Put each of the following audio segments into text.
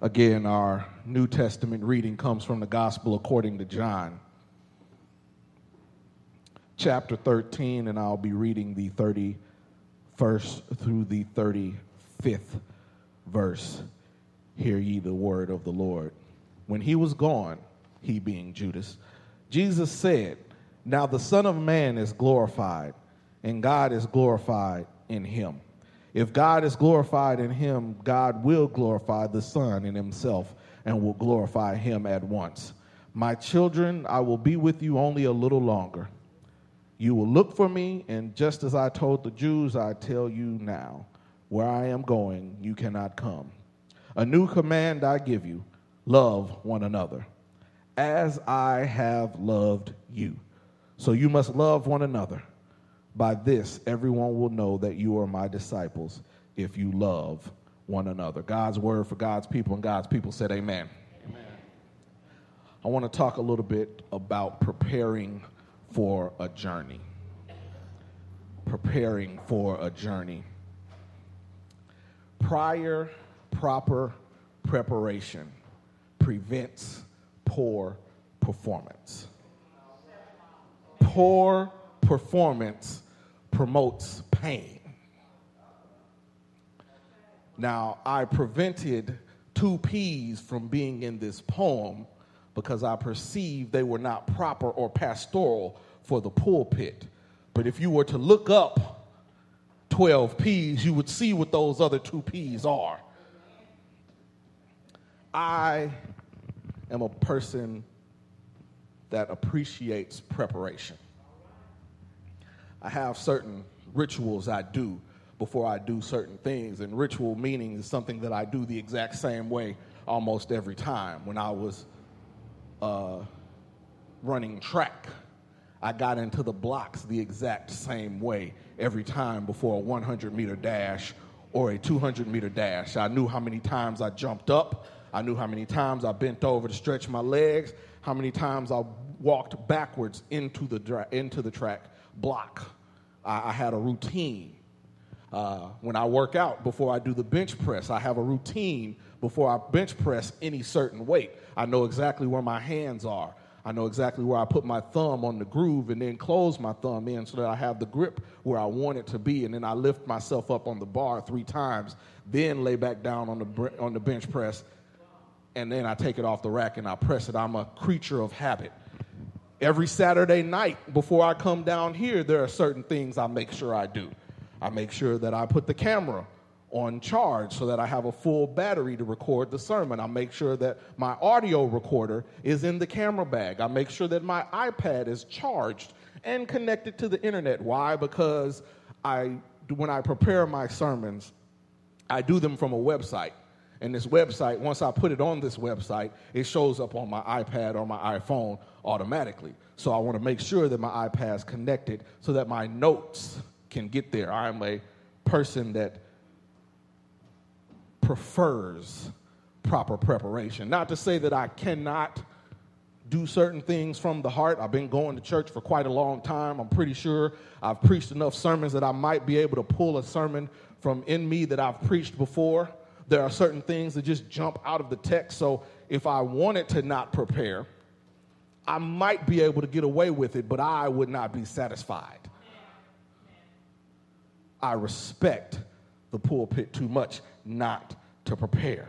Again, our New Testament reading comes from the Gospel according to John, chapter 13, and I'll be reading the 31st through the 35th verse. Hear ye the word of the Lord. When he was gone, he being Judas, Jesus said, Now the Son of Man is glorified, and God is glorified in him. If God is glorified in him, God will glorify the Son in himself and will glorify him at once. My children, I will be with you only a little longer. You will look for me, and just as I told the Jews, I tell you now, where I am going, you cannot come. A new command I give you love one another, as I have loved you. So you must love one another. By this, everyone will know that you are my disciples if you love one another. God's word for God's people, and God's people said, Amen. Amen. I want to talk a little bit about preparing for a journey. Preparing for a journey. Prior proper preparation prevents poor performance. Poor performance promotes pain. Now, I prevented two P's from being in this poem because I perceived they were not proper or pastoral for the pulpit. But if you were to look up 12 P's, you would see what those other two P's are. I am a person that appreciates preparation. I have certain rituals I do before I do certain things. And ritual meaning is something that I do the exact same way almost every time. When I was uh, running track, I got into the blocks the exact same way every time before a 100 meter dash or a 200 meter dash. I knew how many times I jumped up, I knew how many times I bent over to stretch my legs, how many times I walked backwards into the, dra- into the track block. I, I had a routine. Uh, when I work out, before I do the bench press, I have a routine before I bench press any certain weight. I know exactly where my hands are. I know exactly where I put my thumb on the groove and then close my thumb in so that I have the grip where I want it to be. And then I lift myself up on the bar three times, then lay back down on the, on the bench press, and then I take it off the rack and I press it. I'm a creature of habit every Saturday night before I come down here, there are certain things I make sure I do. I make sure that I put the camera on charge so that I have a full battery to record the sermon. I make sure that my audio recorder is in the camera bag. I make sure that my iPad is charged and connected to the internet. Why? Because I when I prepare my sermons, I do them from a website. And this website, once I put it on this website, it shows up on my iPad or my iPhone automatically. So I want to make sure that my iPad is connected so that my notes can get there. I'm a person that prefers proper preparation. Not to say that I cannot do certain things from the heart. I've been going to church for quite a long time. I'm pretty sure I've preached enough sermons that I might be able to pull a sermon from in me that I've preached before. There are certain things that just jump out of the text. So if I wanted to not prepare, I might be able to get away with it, but I would not be satisfied. I respect the pulpit too much not to prepare.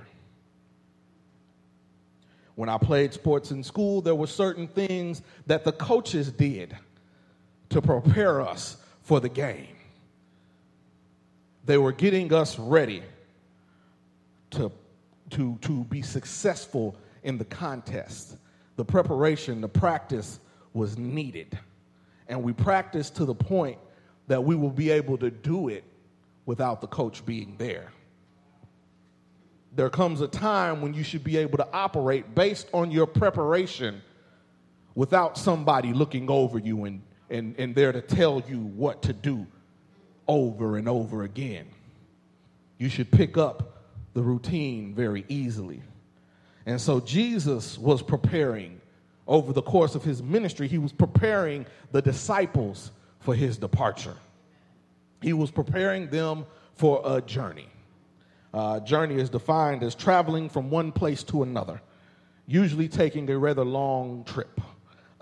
When I played sports in school, there were certain things that the coaches did to prepare us for the game. They were getting us ready to, to, to be successful in the contest the preparation, the practice was needed. And we practiced to the point that we will be able to do it without the coach being there. There comes a time when you should be able to operate based on your preparation without somebody looking over you and, and, and there to tell you what to do over and over again. You should pick up the routine very easily. And so Jesus was preparing over the course of his ministry, he was preparing the disciples for his departure. He was preparing them for a journey. Uh, journey is defined as traveling from one place to another, usually taking a rather long trip,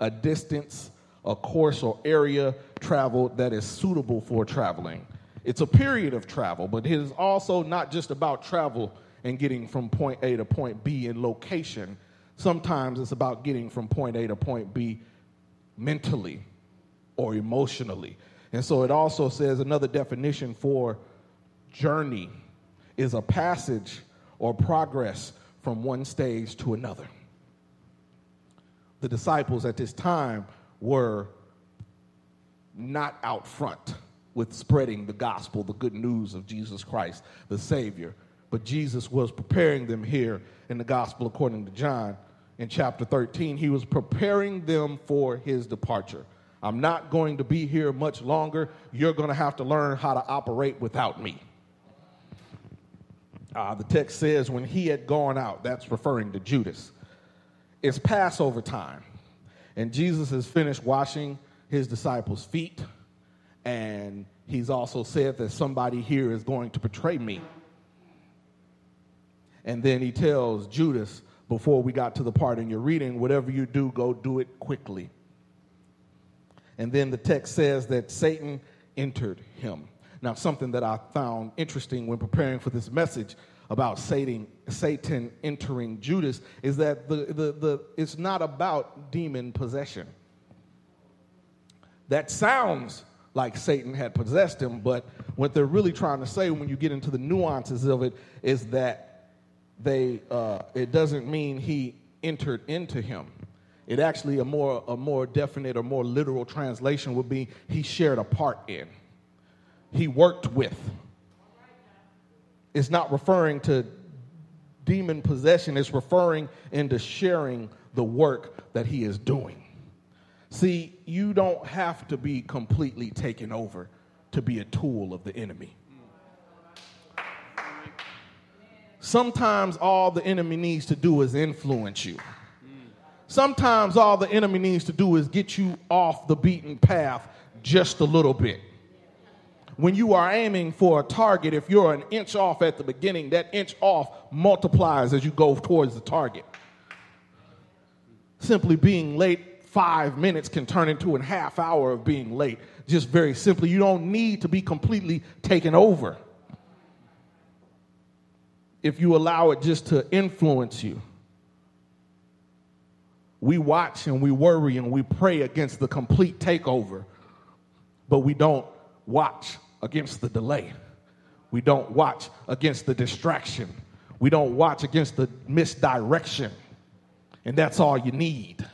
a distance, a course, or area traveled that is suitable for traveling. It's a period of travel, but it is also not just about travel and getting from point A to point B in location. Sometimes it's about getting from point A to point B mentally or emotionally. And so it also says another definition for journey is a passage or progress from one stage to another. The disciples at this time were not out front with spreading the gospel, the good news of Jesus Christ, the Savior. But Jesus was preparing them here in the gospel according to John in chapter 13. He was preparing them for his departure. I'm not going to be here much longer. You're going to have to learn how to operate without me. Uh, the text says, when he had gone out, that's referring to Judas. It's Passover time, and Jesus has finished washing his disciples' feet, and he's also said that somebody here is going to betray me. And then he tells Judas, before we got to the part in your reading, whatever you do, go do it quickly. And then the text says that Satan entered him. Now, something that I found interesting when preparing for this message about Satan, Satan entering Judas is that the, the, the, it's not about demon possession. That sounds like Satan had possessed him, but what they're really trying to say when you get into the nuances of it is that they, uh, it doesn't mean he entered into him. It actually, a more, a more definite or more literal translation would be he shared a part in, he worked with. It's not referring to demon possession, it's referring into sharing the work that he is doing. See, you don't have to be completely taken over to be a tool of the enemy. Sometimes all the enemy needs to do is influence you. Sometimes all the enemy needs to do is get you off the beaten path just a little bit. When you are aiming for a target, if you're an inch off at the beginning, that inch off multiplies as you go towards the target. Simply being late five minutes can turn into a half hour of being late. Just very simply, you don't need to be completely taken over if you allow it just to influence you we watch and we worry and we pray against the complete takeover, but we don't watch against the delay. We don't watch against the distraction. We don't watch against the misdirection. And that's all you need.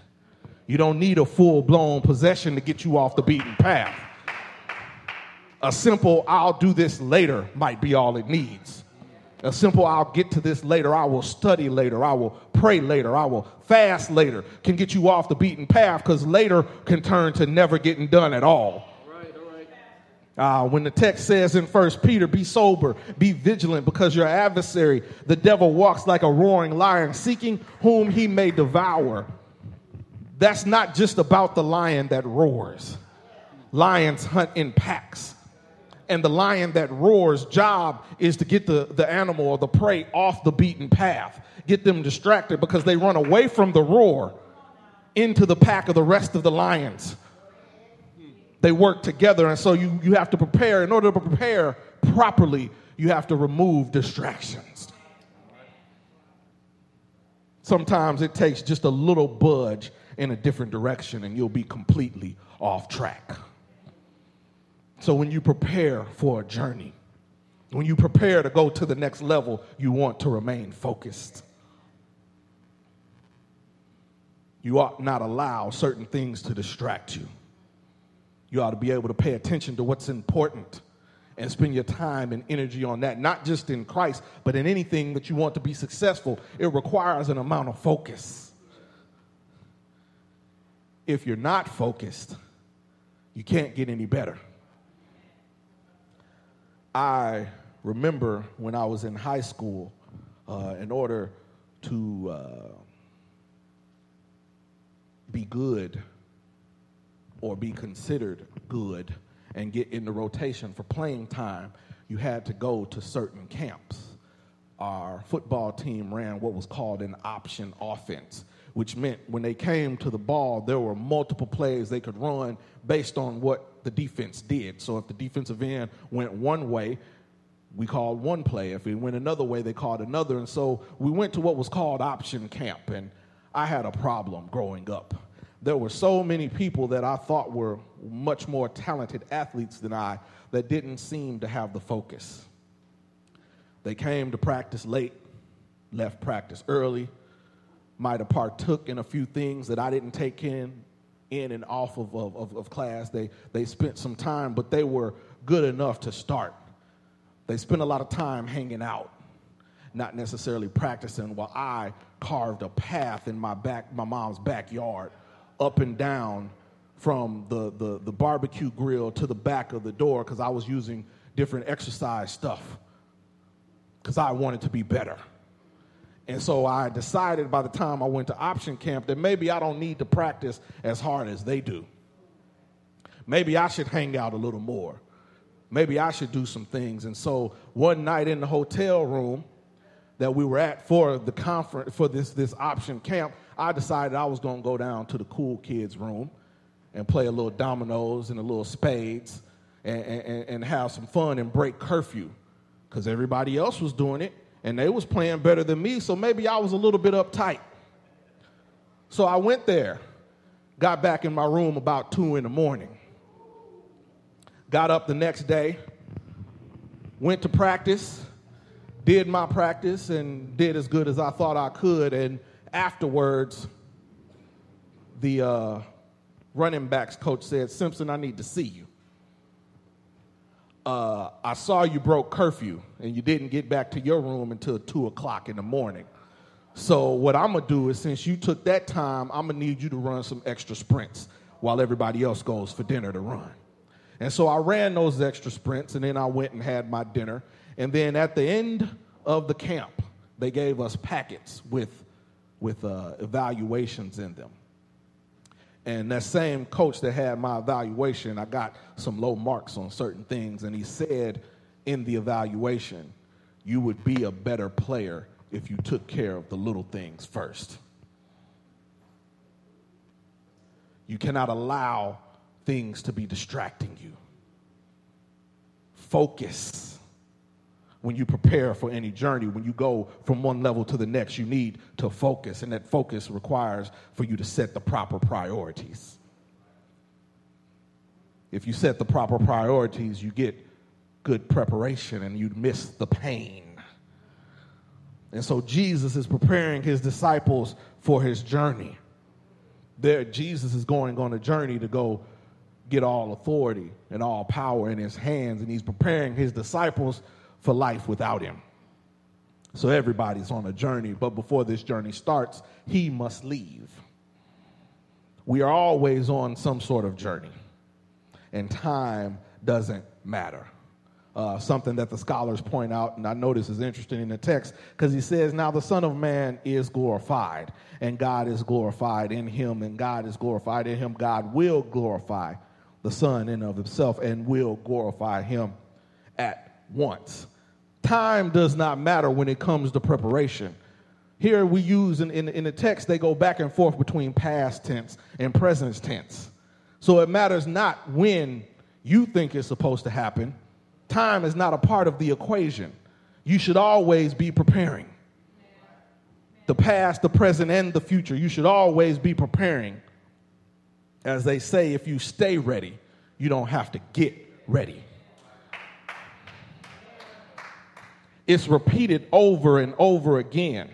You don't need a full blown possession to get you off the beaten path. A simple, I'll do this later might be all it needs. A simple, I'll get to this later, I will study later, I will pray later, I will fast later, can get you off the beaten path because later can turn to never getting done at all. Uh, when the text says in First Peter, be sober, be vigilant, because your adversary, the devil, walks like a roaring lion, seeking whom he may devour. That's not just about the lion that roars. Lions hunt in packs. And the lion that roars job is to get the, the animal or the prey off the beaten path. Get them distracted because they run away from the roar into the pack of the rest of the lions. They work together and so you, you have to prepare. In order to prepare properly you have to remove distractions. Sometimes it takes just a little budge in a different direction and you'll be completely off track so when you prepare for a journey, when you prepare to go to the next level, you want to remain focused. You ought not allow certain things to distract you. You ought to be able to pay attention to what's important and spend your time and energy on that, not just in Christ, but in anything that you want to be successful. It requires an amount of focus. If you're not focused, you can't get any better. I remember when I was in high school, uh, in order to uh, be good or be considered good and get in the rotation for playing time, you had to go to certain camps. our football team ran what was called an option offense, which meant when they came to the ball, there were multiple plays they could run based on what the defense did. So if the defensive end went one way, we called one play. If it went another way, they called another. And so we went to what was called option camp. And I had a problem growing up. There were so many people that I thought were much more talented athletes than I that didn't seem to have the focus. They came to practice late, left practice early, might have partook in a few things that I didn't take in, in and off of, of, of class. They, they spent some time, but they were good enough to start. They spent a lot of time hanging out, not necessarily practicing, while I carved a path in my back, my mom's backyard, up and down from the, the, the barbecue grill to the back of the door because I was using different exercise stuff because I wanted to be better. And so I decided by the time I went to option camp that maybe I don't need to practice as hard as they do. Maybe I should hang out a little more. Maybe I should do some things. And so one night in the hotel room that we were at for the conference, for this, this option camp, I decided I was going to go down to the cool kids' room and play a little dominoes and a little spades and, and, and have some fun and break curfew because everybody else was doing it and they was playing better than me, so maybe I was a little bit uptight. So I went there, got back in my room about two in the morning, got up the next day, went to practice, did my practice, and did as good as I thought I could. And afterwards, the uh, running backs coach said, Simpson, I need to see you uh, I saw you broke curfew and you didn't get back to your room until two o'clock in the morning. So what I'm gonna do is, since you took that time, I'm gonna need you to run some extra sprints while everybody else goes for dinner to run. And so I ran those extra sprints, and then I went and had my dinner. And then at the end of the camp, they gave us packets with with uh, evaluations in them. And that same coach that had my evaluation, I got some low marks on certain things. And he said in the evaluation, you would be a better player if you took care of the little things first. You cannot allow things to be distracting you. Focus when you prepare for any journey, when you go from one level to the next, you need to focus, and that focus requires for you to set the proper priorities. If you set the proper priorities, you get good preparation and you miss the pain. And so Jesus is preparing his disciples for his journey. There, Jesus is going on a journey to go get all authority and all power in his hands, and he's preparing his disciples for life without him. So everybody's on a journey, but before this journey starts, he must leave. We are always on some sort of journey, and time doesn't matter. Uh, something that the scholars point out, and I know this is interesting in the text, because he says, Now the Son of Man is glorified, and God is glorified in him, and God is glorified in him. God will glorify the Son in of himself and will glorify him at once time does not matter when it comes to preparation. Here we use in, in, in, the text, they go back and forth between past tense and present tense. So it matters not when you think it's supposed to happen. Time is not a part of the equation. You should always be preparing. The past, the present, and the future. You should always be preparing. As they say, if you stay ready, you don't have to get ready. It's repeated over and over again.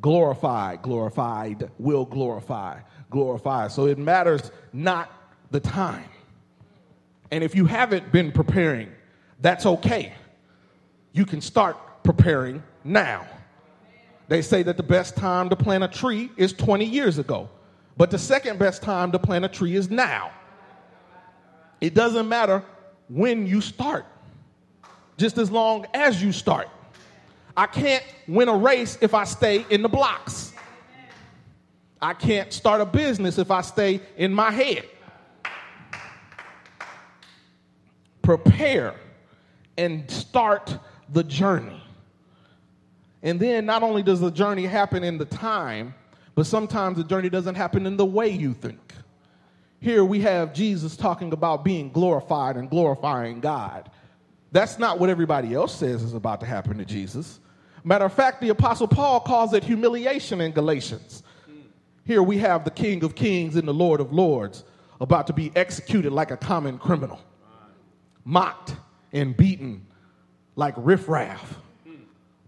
Glorified, glorified, will glorify, glorify. So it matters not the time. And if you haven't been preparing, that's okay. You can start preparing now. They say that the best time to plant a tree is 20 years ago, but the second best time to plant a tree is now. It doesn't matter when you start just as long as you start. I can't win a race if I stay in the blocks. I can't start a business if I stay in my head. Prepare and start the journey. And then not only does the journey happen in the time, but sometimes the journey doesn't happen in the way you think. Here we have Jesus talking about being glorified and glorifying God. That's not what everybody else says is about to happen to Jesus. Matter of fact, the Apostle Paul calls it humiliation in Galatians. Here we have the King of Kings and the Lord of Lords about to be executed like a common criminal, mocked and beaten like riffraff.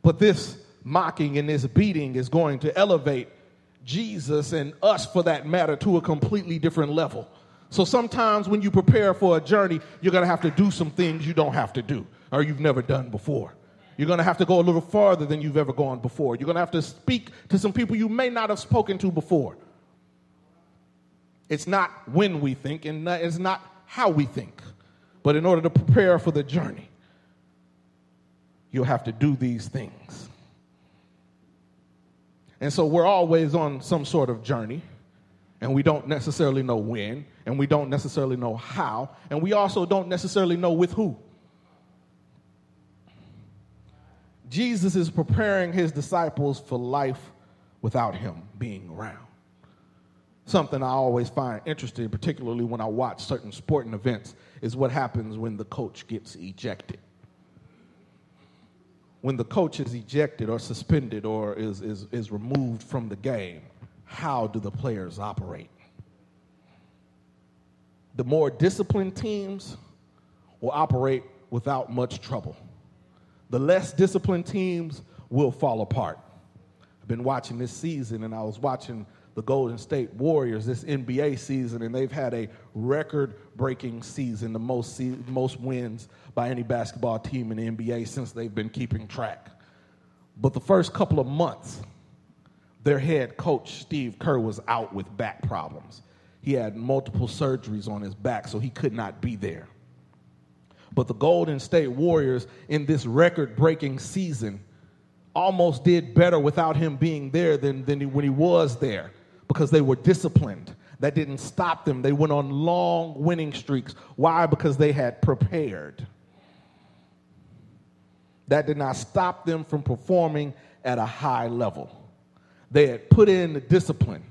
But this mocking and this beating is going to elevate Jesus and us, for that matter, to a completely different level. So sometimes when you prepare for a journey, you're going to have to do some things you don't have to do or you've never done before. You're going to have to go a little farther than you've ever gone before. You're going to have to speak to some people you may not have spoken to before. It's not when we think, and it's not how we think. But in order to prepare for the journey, you'll have to do these things. And so we're always on some sort of journey, and we don't necessarily know when, and we don't necessarily know how, and we also don't necessarily know with who. Jesus is preparing his disciples for life without him being around. Something I always find interesting, particularly when I watch certain sporting events, is what happens when the coach gets ejected when the coach is ejected or suspended or is, is, is removed from the game, how do the players operate? The more disciplined teams will operate without much trouble. The less disciplined teams will fall apart. I've been watching this season and I was watching the Golden State Warriors this NBA season, and they've had a record breaking season, the most, se- most wins by any basketball team in the NBA since they've been keeping track. But the first couple of months, their head coach, Steve Kerr, was out with back problems. He had multiple surgeries on his back, so he could not be there. But the Golden State Warriors, in this record breaking season, almost did better without him being there than, than he, when he was there because they were disciplined. That didn't stop them. They went on long winning streaks. Why? Because they had prepared. That did not stop them from performing at a high level. They had put in the discipline.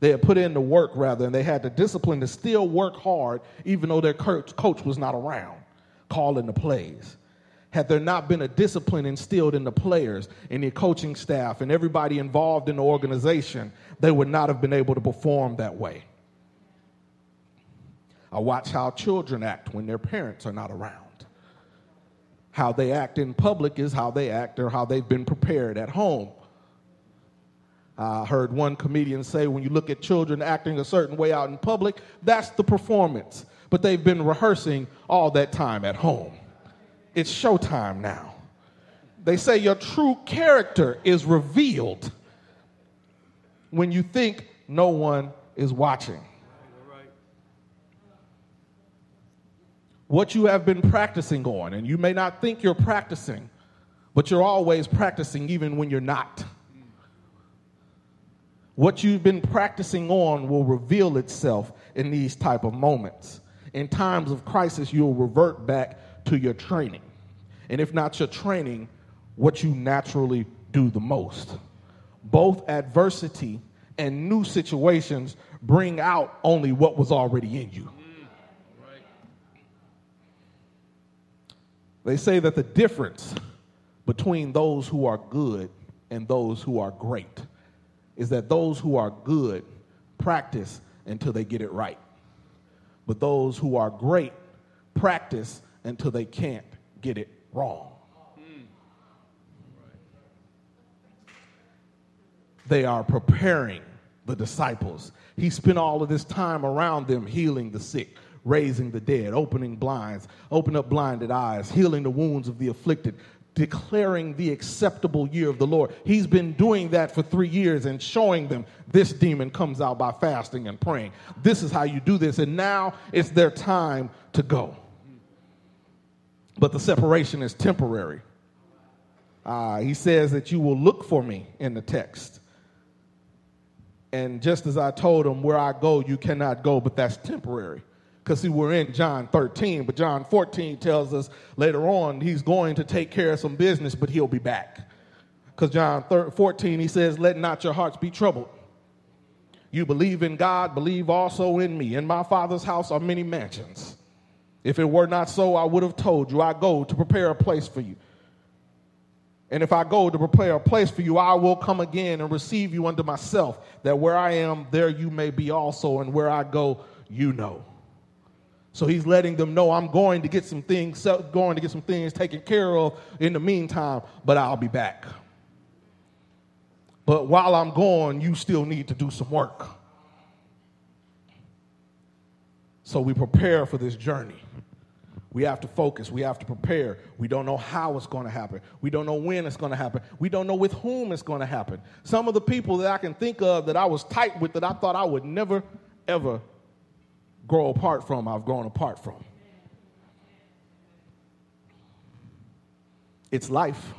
They had put in the work, rather, and they had the discipline to still work hard, even though their coach was not around, calling the plays had there not been a discipline instilled in the players, in the coaching staff, and everybody involved in the organization, they would not have been able to perform that way. I watch how children act when their parents are not around. How they act in public is how they act or how they've been prepared at home. I heard one comedian say when you look at children acting a certain way out in public, that's the performance. But they've been rehearsing all that time at home it's showtime now. They say your true character is revealed when you think no one is watching. What you have been practicing on, and you may not think you're practicing, but you're always practicing even when you're not. What you've been practicing on will reveal itself in these type of moments. In times of crisis, you'll revert back to your training. And if not your training, what you naturally do the most. Both adversity and new situations bring out only what was already in you. They say that the difference between those who are good and those who are great is that those who are good practice until they get it right. But those who are great practice until they can't get it wrong. They are preparing the disciples. He spent all of this time around them healing the sick, raising the dead, opening blinds, opening up blinded eyes, healing the wounds of the afflicted, declaring the acceptable year of the Lord. He's been doing that for three years and showing them this demon comes out by fasting and praying. This is how you do this. And now it's their time to go. But the separation is temporary. Uh, he says that you will look for me in the text. And just as I told him, where I go, you cannot go, but that's temporary. Because see, we're in John 13, but John 14 tells us later on he's going to take care of some business, but he'll be back. Because John 14, he says, Let not your hearts be troubled. You believe in God, believe also in me. In my Father's house are many mansions. If it were not so, I would have told you, I go to prepare a place for you. And if I go to prepare a place for you, I will come again and receive you unto myself, that where I am, there you may be also, and where I go, you know. So he's letting them know I'm going to get some things, going to get some things taken care of in the meantime, but I'll be back. But while I'm gone, you still need to do some work. So we prepare for this journey. We have to focus. We have to prepare. We don't know how it's going to happen. We don't know when it's going to happen. We don't know with whom it's going to happen. Some of the people that I can think of that I was tight with that I thought I would never, ever grow apart from, I've grown apart from. It's life.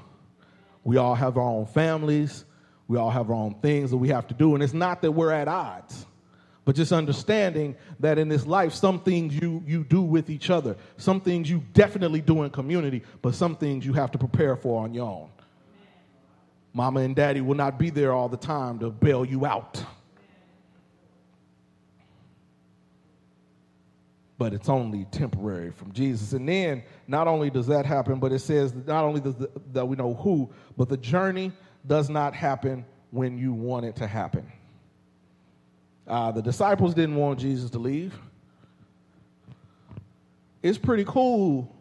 We all have our own families. We all have our own things that we have to do. And it's not that we're at odds but just understanding that in this life, some things you, you do with each other, some things you definitely do in community, but some things you have to prepare for on your own. Mama and daddy will not be there all the time to bail you out. But it's only temporary from Jesus. And then not only does that happen, but it says not only does the, that we know who, but the journey does not happen when you want it to happen. Uh, the disciples didn't want Jesus to leave. It's pretty cool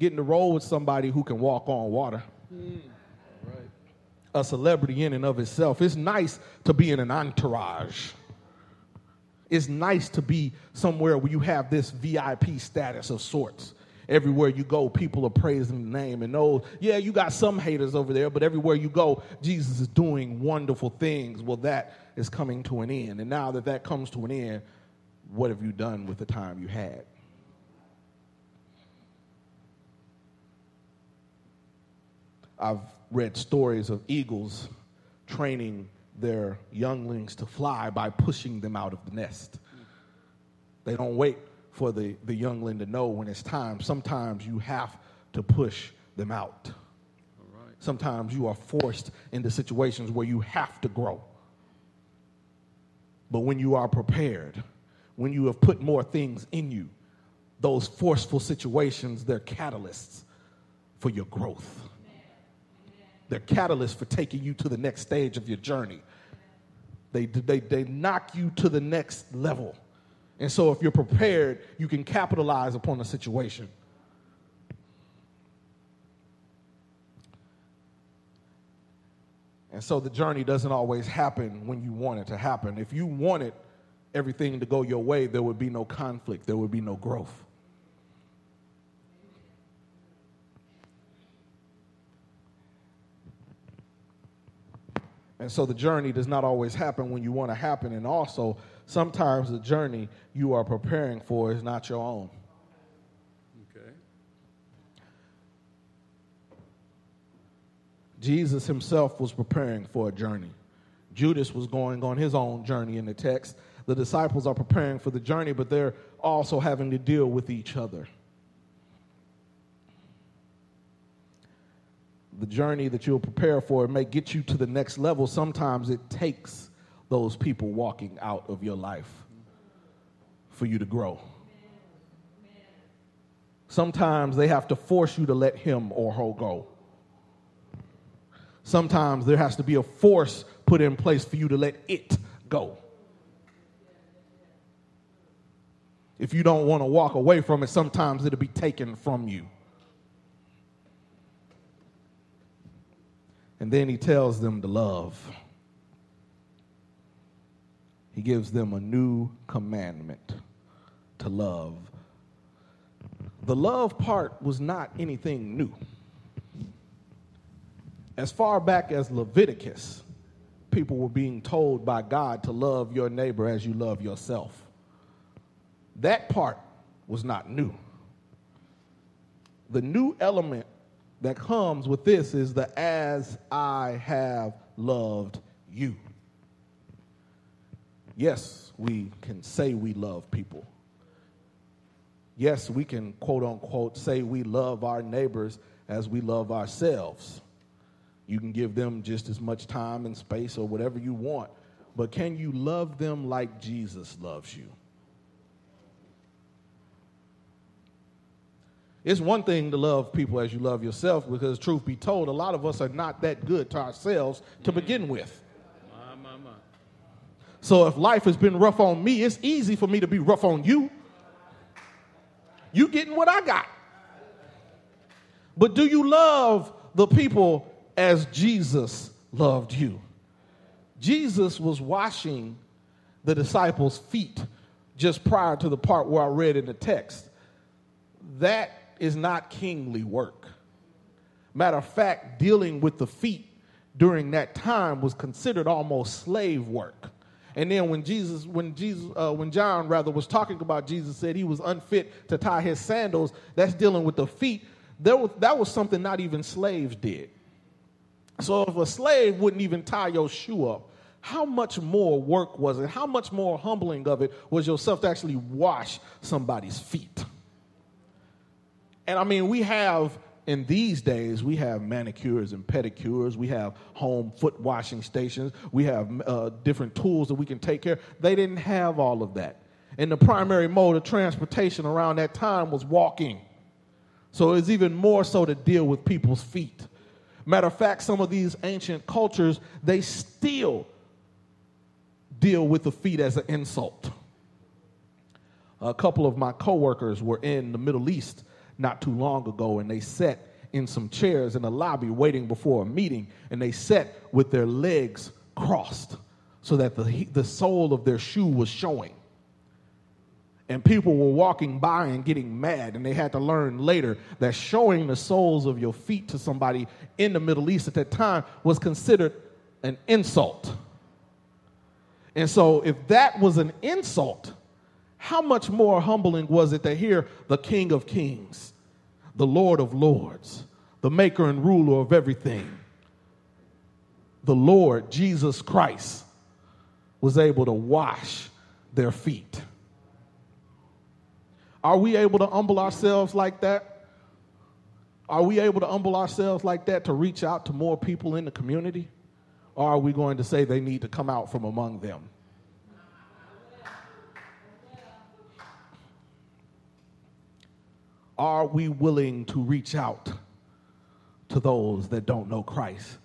getting to roll with somebody who can walk on water. Mm, right. A celebrity in and of itself. It's nice to be in an entourage. It's nice to be somewhere where you have this VIP status of sorts. Everywhere you go, people are praising the name and know, yeah, you got some haters over there, but everywhere you go, Jesus is doing wonderful things. Well, that is coming to an end. And now that that comes to an end, what have you done with the time you had? I've read stories of eagles training their younglings to fly by pushing them out of the nest. They don't wait for the, the youngling to know when it's time. Sometimes you have to push them out. Sometimes you are forced into situations where you have to grow. But when you are prepared, when you have put more things in you, those forceful situations, they're catalysts for your growth. They're catalysts for taking you to the next stage of your journey. They, they, they knock you to the next level. And so, if you're prepared, you can capitalize upon the situation. And so the journey doesn't always happen when you want it to happen. If you wanted everything to go your way, there would be no conflict, there would be no growth. And so the journey does not always happen when you want to happen. And also, sometimes the journey you are preparing for is not your own. Okay. Jesus himself was preparing for a journey. Judas was going on his own journey in the text. The disciples are preparing for the journey, but they're also having to deal with each other. The journey that you'll prepare for it may get you to the next level. Sometimes it takes those people walking out of your life for you to grow. Sometimes they have to force you to let him or her go sometimes there has to be a force put in place for you to let it go. If you don't want to walk away from it, sometimes it'll be taken from you. And then he tells them to love. He gives them a new commandment to love. The love part was not anything new as far back as Leviticus, people were being told by God to love your neighbor as you love yourself. That part was not new. The new element that comes with this is the as I have loved you. Yes, we can say we love people. Yes, we can quote unquote say we love our neighbors as we love ourselves. You can give them just as much time and space or whatever you want. But can you love them like Jesus loves you? It's one thing to love people as you love yourself because, truth be told, a lot of us are not that good to ourselves to begin with. My, my, my. So if life has been rough on me, it's easy for me to be rough on you. You getting what I got. But do you love the people as Jesus loved you? Jesus was washing the disciples' feet just prior to the part where I read in the text. That is not kingly work. Matter of fact, dealing with the feet during that time was considered almost slave work. And then when Jesus, when Jesus, uh, when John rather was talking about Jesus, said he was unfit to tie his sandals. That's dealing with the feet. There was, that was something not even slaves did. So if a slave wouldn't even tie your shoe up, how much more work was it? How much more humbling of it was yourself to actually wash somebody's feet? And I mean, we have in these days, we have manicures and pedicures. We have home foot washing stations. We have uh, different tools that we can take care. They didn't have all of that. And the primary mode of transportation around that time was walking. So it's even more so to deal with people's feet. Matter of fact, some of these ancient cultures, they still deal with the feet as an insult. A couple of my coworkers were in the Middle East not too long ago, and they sat in some chairs in the lobby waiting before a meeting, and they sat with their legs crossed so that the, the sole of their shoe was showing. And people were walking by and getting mad, and they had to learn later that showing the soles of your feet to somebody in the Middle East at that time was considered an insult. And so, if that was an insult, how much more humbling was it to hear the King of Kings, the Lord of Lords, the maker and ruler of everything, the Lord Jesus Christ, was able to wash their feet? Are we able to humble ourselves like that? Are we able to humble ourselves like that to reach out to more people in the community? Or are we going to say they need to come out from among them? Are we willing to reach out to those that don't know Christ?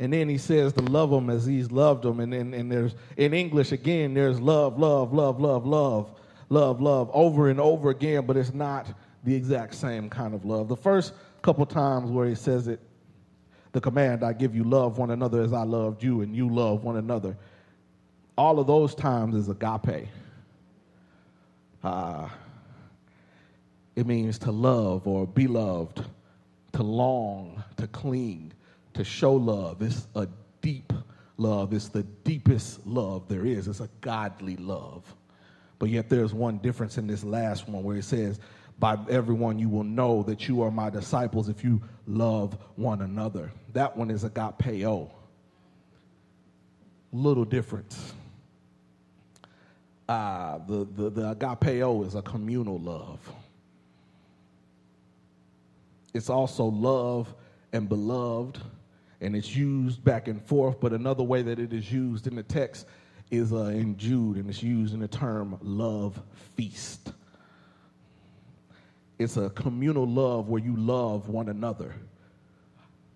And then he says to love them as he's loved them. And, and, and there's, in English, again, there's love, love, love, love, love, love, love, over and over again, but it's not the exact same kind of love. The first couple times where he says it, the command, I give you love one another as I loved you, and you love one another. All of those times is agape. Uh, it means to love or be loved, to long, to cling, to show love. It's a deep love. It's the deepest love there is. It's a godly love. But yet there's one difference in this last one where it says, By everyone you will know that you are my disciples if you love one another. That one is agapeo. Little difference. Uh, the, the, the agapeo is a communal love. It's also love and beloved, and it's used back and forth. But another way that it is used in the text is uh, in Jude, and it's used in the term love feast. It's a communal love where you love one another.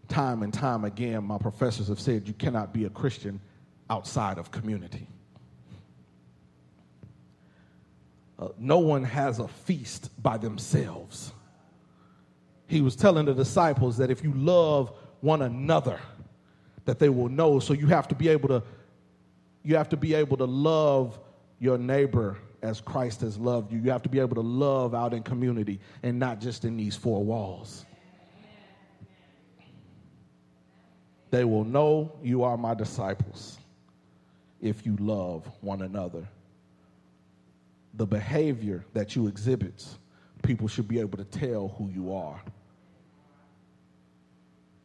Time and time again, my professors have said you cannot be a Christian outside of community. Uh, no one has a feast by themselves he was telling the disciples that if you love one another, that they will know. So you have to be able to you have to be able to love your neighbor as Christ has loved you. You have to be able to love out in community and not just in these four walls. They will know you are my disciples if you love one another. The behavior that you exhibit, people should be able to tell who you are.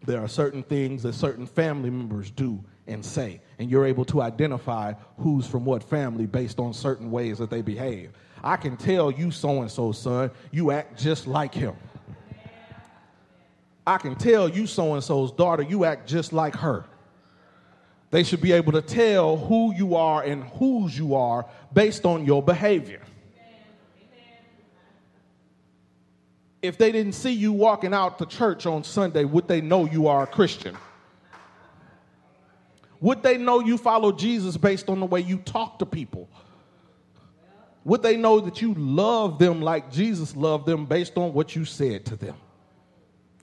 There are certain things that certain family members do and say, and you're able to identify who's from what family based on certain ways that they behave. I can tell you, so and so, son, you act just like him. I can tell you so and so's daughter, you act just like her. They should be able to tell who you are and whose you are based on your behavior. If they didn't see you walking out to church on Sunday, would they know you are a Christian? Would they know you follow Jesus based on the way you talk to people? Would they know that you love them like Jesus loved them based on what you said to them?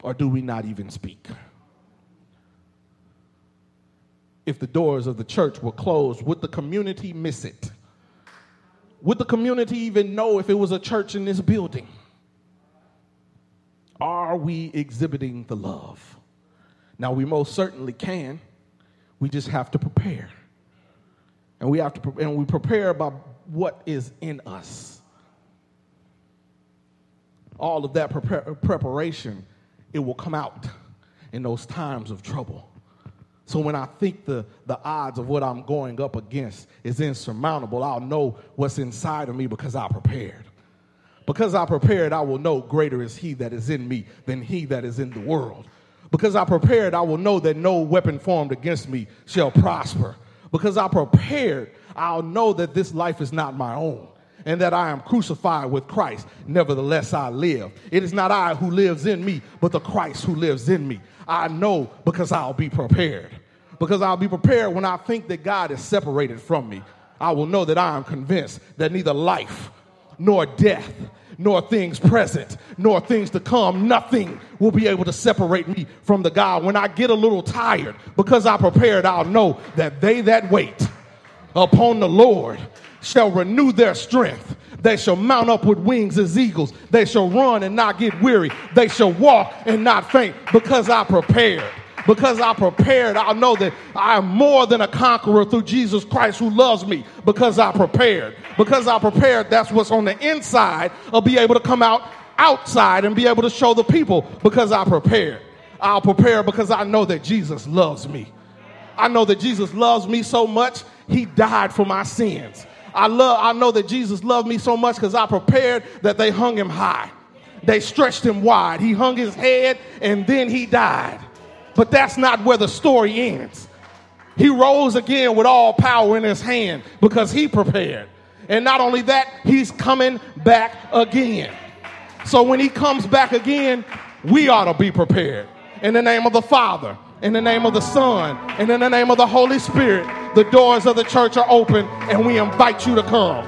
Or do we not even speak? If the doors of the church were closed, would the community miss it? Would the community even know if it was a church in this building? Are we exhibiting the love? Now, we most certainly can. We just have to prepare. And we have to and we prepare by what is in us. All of that prepar- preparation, it will come out in those times of trouble. So when I think the, the odds of what I'm going up against is insurmountable, I'll know what's inside of me because I prepared. Because I prepared, I will know greater is he that is in me than he that is in the world. Because I prepared, I will know that no weapon formed against me shall prosper. Because I prepared, I'll know that this life is not my own and that I am crucified with Christ. Nevertheless, I live. It is not I who lives in me, but the Christ who lives in me. I know because I'll be prepared. Because I'll be prepared when I think that God is separated from me. I will know that I am convinced that neither life nor death nor things present, nor things to come. Nothing will be able to separate me from the God. When I get a little tired, because I prepared, I'll know that they that wait upon the Lord shall renew their strength. They shall mount up with wings as eagles. They shall run and not get weary. They shall walk and not faint because I prepared because I prepared, I'll know that I am more than a conqueror through Jesus Christ who loves me because I prepared. Because I prepared, that's what's on the inside. I'll be able to come out outside and be able to show the people because I prepared. I'll prepare because I know that Jesus loves me. I know that Jesus loves me so much, he died for my sins. I love I know that Jesus loved me so much because I prepared that they hung him high. They stretched him wide. He hung his head and then he died. But that's not where the story ends. He rose again with all power in his hand because he prepared. And not only that, he's coming back again. So when he comes back again, we ought to be prepared. In the name of the Father, in the name of the Son, and in the name of the Holy Spirit, the doors of the church are open and we invite you to come.